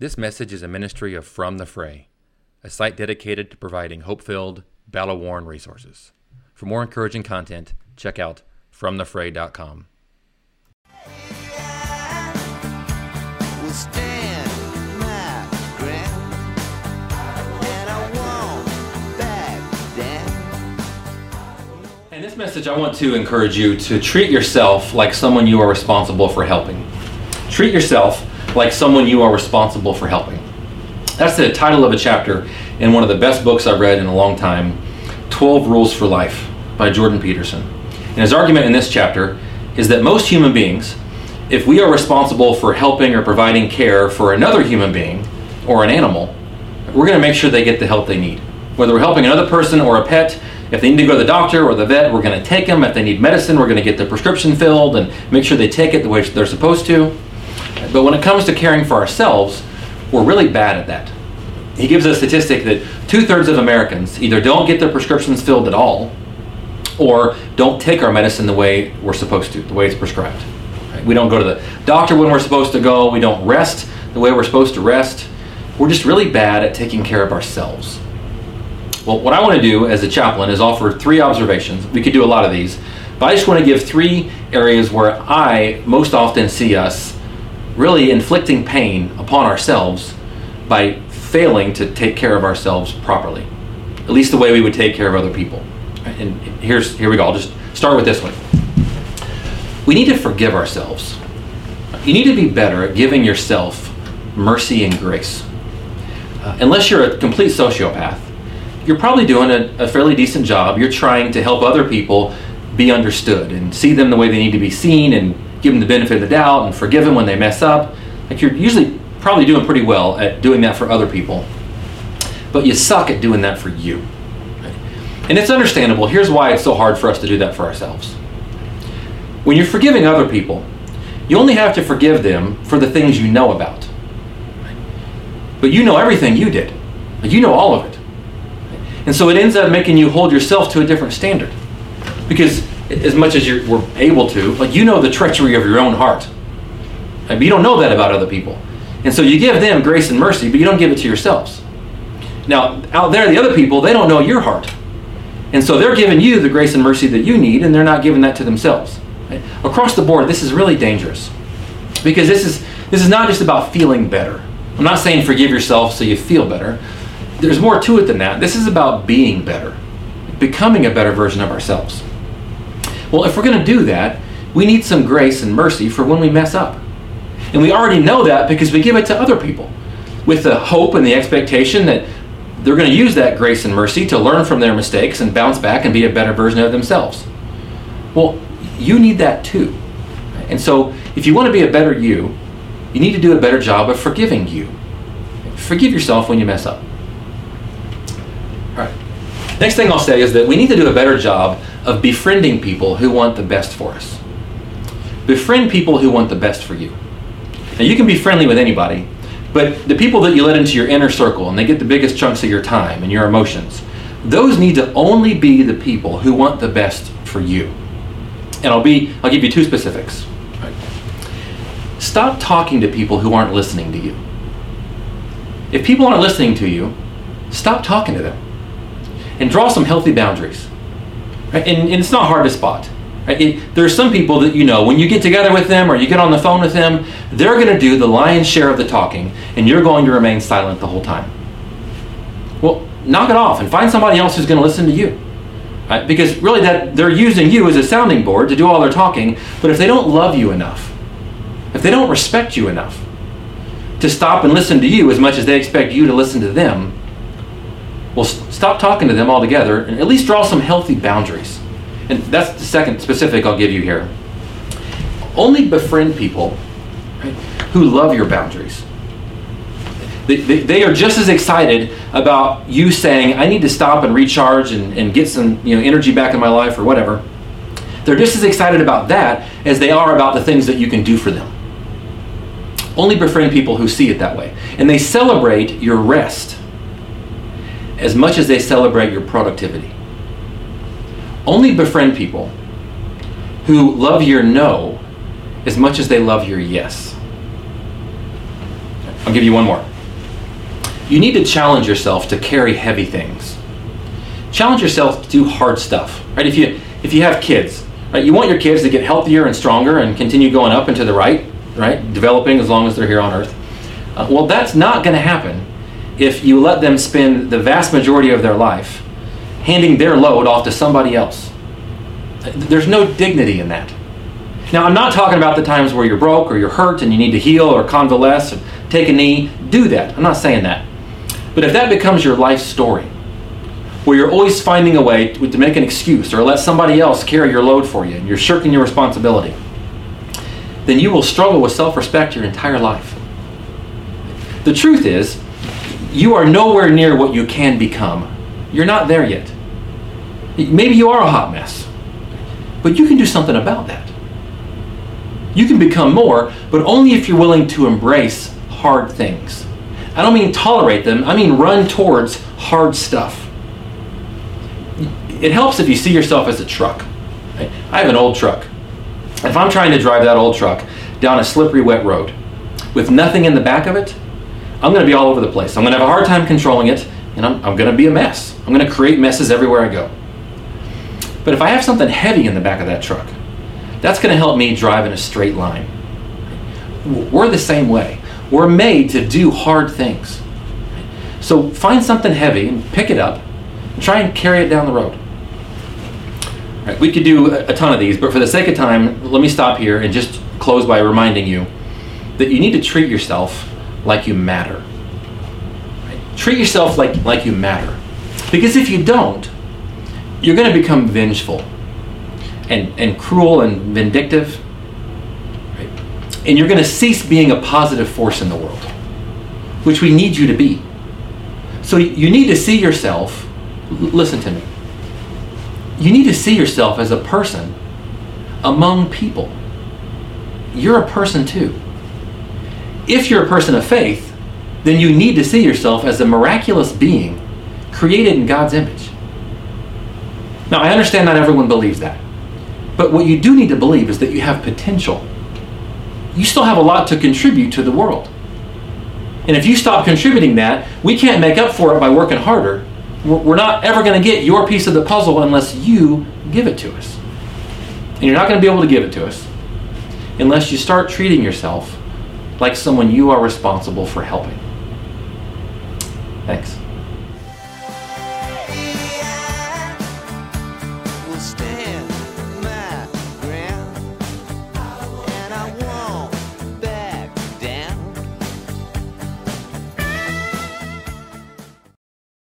This message is a ministry of From the Fray, a site dedicated to providing hope filled, battle worn resources. For more encouraging content, check out FromTheFray.com. and this message, I want to encourage you to treat yourself like someone you are responsible for helping. Treat yourself like someone you are responsible for helping. That's the title of a chapter in one of the best books I've read in a long time 12 Rules for Life by Jordan Peterson. And his argument in this chapter is that most human beings, if we are responsible for helping or providing care for another human being or an animal, we're going to make sure they get the help they need. Whether we're helping another person or a pet, if they need to go to the doctor or the vet, we're going to take them. If they need medicine, we're going to get the prescription filled and make sure they take it the way they're supposed to. But when it comes to caring for ourselves, we're really bad at that. He gives a statistic that two thirds of Americans either don't get their prescriptions filled at all or don't take our medicine the way we're supposed to, the way it's prescribed. Right? We don't go to the doctor when we're supposed to go, we don't rest the way we're supposed to rest. We're just really bad at taking care of ourselves. Well, what I want to do as a chaplain is offer three observations. We could do a lot of these, but I just want to give three areas where I most often see us really inflicting pain upon ourselves by failing to take care of ourselves properly, at least the way we would take care of other people. And here's here we go. I'll just start with this one. We need to forgive ourselves. You need to be better at giving yourself mercy and grace. Uh, unless you're a complete sociopath, you're probably doing a, a fairly decent job. You're trying to help other people be understood and see them the way they need to be seen and give them the benefit of the doubt and forgive them when they mess up. Like you're usually probably doing pretty well at doing that for other people, but you suck at doing that for you. And it's understandable. Here's why it's so hard for us to do that for ourselves. When you're forgiving other people, you only have to forgive them for the things you know about. But you know everything you did. You know all of it. And so it ends up making you hold yourself to a different standard. Because as much as you were able to, like you know the treachery of your own heart. But you don't know that about other people. And so you give them grace and mercy, but you don't give it to yourselves. Now, out there, the other people, they don't know your heart. And so they're giving you the grace and mercy that you need, and they're not giving that to themselves. Right? Across the board, this is really dangerous. Because this is this is not just about feeling better. I'm not saying forgive yourself so you feel better. There's more to it than that. This is about being better, becoming a better version of ourselves. Well, if we're going to do that, we need some grace and mercy for when we mess up. And we already know that because we give it to other people with the hope and the expectation that they're going to use that grace and mercy to learn from their mistakes and bounce back and be a better version of themselves. Well, you need that too. And so, if you want to be a better you, you need to do a better job of forgiving you. Forgive yourself when you mess up. All right. Next thing I'll say is that we need to do a better job of befriending people who want the best for us. Befriend people who want the best for you. Now, you can be friendly with anybody, but the people that you let into your inner circle and they get the biggest chunks of your time and your emotions, those need to only be the people who want the best for you. And I'll be I'll give you two specifics. Stop talking to people who aren't listening to you. If people aren't listening to you, stop talking to them. And draw some healthy boundaries. Right? And, and it's not hard to spot. Right? It, there are some people that you know, when you get together with them or you get on the phone with them, they're going to do the lion's share of the talking, and you're going to remain silent the whole time. Well, knock it off and find somebody else who's going to listen to you. Right? Because really, that they're using you as a sounding board to do all their talking. But if they don't love you enough, if they don't respect you enough to stop and listen to you as much as they expect you to listen to them, well, stop talking to them altogether and at least draw some healthy boundaries. And that's the second specific I'll give you here. Only befriend people right, who love your boundaries. They, they, they, are just as excited about you saying, I need to stop and recharge and, and get some you know, energy back in my life or whatever. They're just as excited about that as they are about the things that you can do for them. Only befriend people who see it that way. And they celebrate your rest as much as they celebrate your productivity. Only befriend people who love your no as much as they love your yes. I'll give you one more. You need to challenge yourself to carry heavy things. Challenge yourself to do hard stuff. Right? If you if you have kids, right, you want your kids to get healthier and stronger and continue going up and to the right, right, developing as long as they're here on Earth. Uh, well, that's not going to happen if you let them spend the vast majority of their life handing their load off to somebody else. There's no dignity in that. Now, I'm not talking about the times where you're broke or you're hurt and you need to heal or convalesce or take a knee. Do that. I'm not saying that. But if that becomes your life story, where you're always finding a way to, to make an excuse or let somebody else carry your load for you and you're shirking your responsibility, then you will struggle with self respect your entire life. The truth is, you are nowhere near what you can become. You're not there yet. Maybe you are a hot mess, but you can do something about that. You can become more, but only if you're willing to embrace hard things. I don't mean tolerate them, I mean run towards hard stuff. It helps if you see yourself as a truck. I have an old truck. If I'm trying to drive that old truck down a slippery, wet road with nothing in the back of it, I'm going to be all over the place. I'm going to have a hard time controlling it, and I'm, I'm going to be a mess. I'm going to create messes everywhere I go. But if I have something heavy in the back of that truck, that's going to help me drive in a straight line. We're the same way. We're made to do hard things. So find something heavy and pick it up and try and carry it down the road. Right, we could do a ton of these, but for the sake of time, let me stop here and just close by reminding you that you need to treat yourself like you matter. Right? Treat yourself like, like you matter. Because if you don't, you're going to become vengeful and, and cruel and vindictive. Right? And you're going to cease being a positive force in the world, which we need you to be. So you need to see yourself, listen to me, you need to see yourself as a person among people. You're a person too. If you're a person of faith, then you need to see yourself as a miraculous being created in God's image. Now, I understand not everyone believes that. But what you do need to believe is that you have potential. You still have a lot to contribute to the world. And if you stop contributing that, we can't make up for it by working harder. We're not ever going to get your piece of the puzzle unless you give it to us. And you're not going to be able to give it to us unless you start treating yourself like someone you are responsible for helping. Thanks.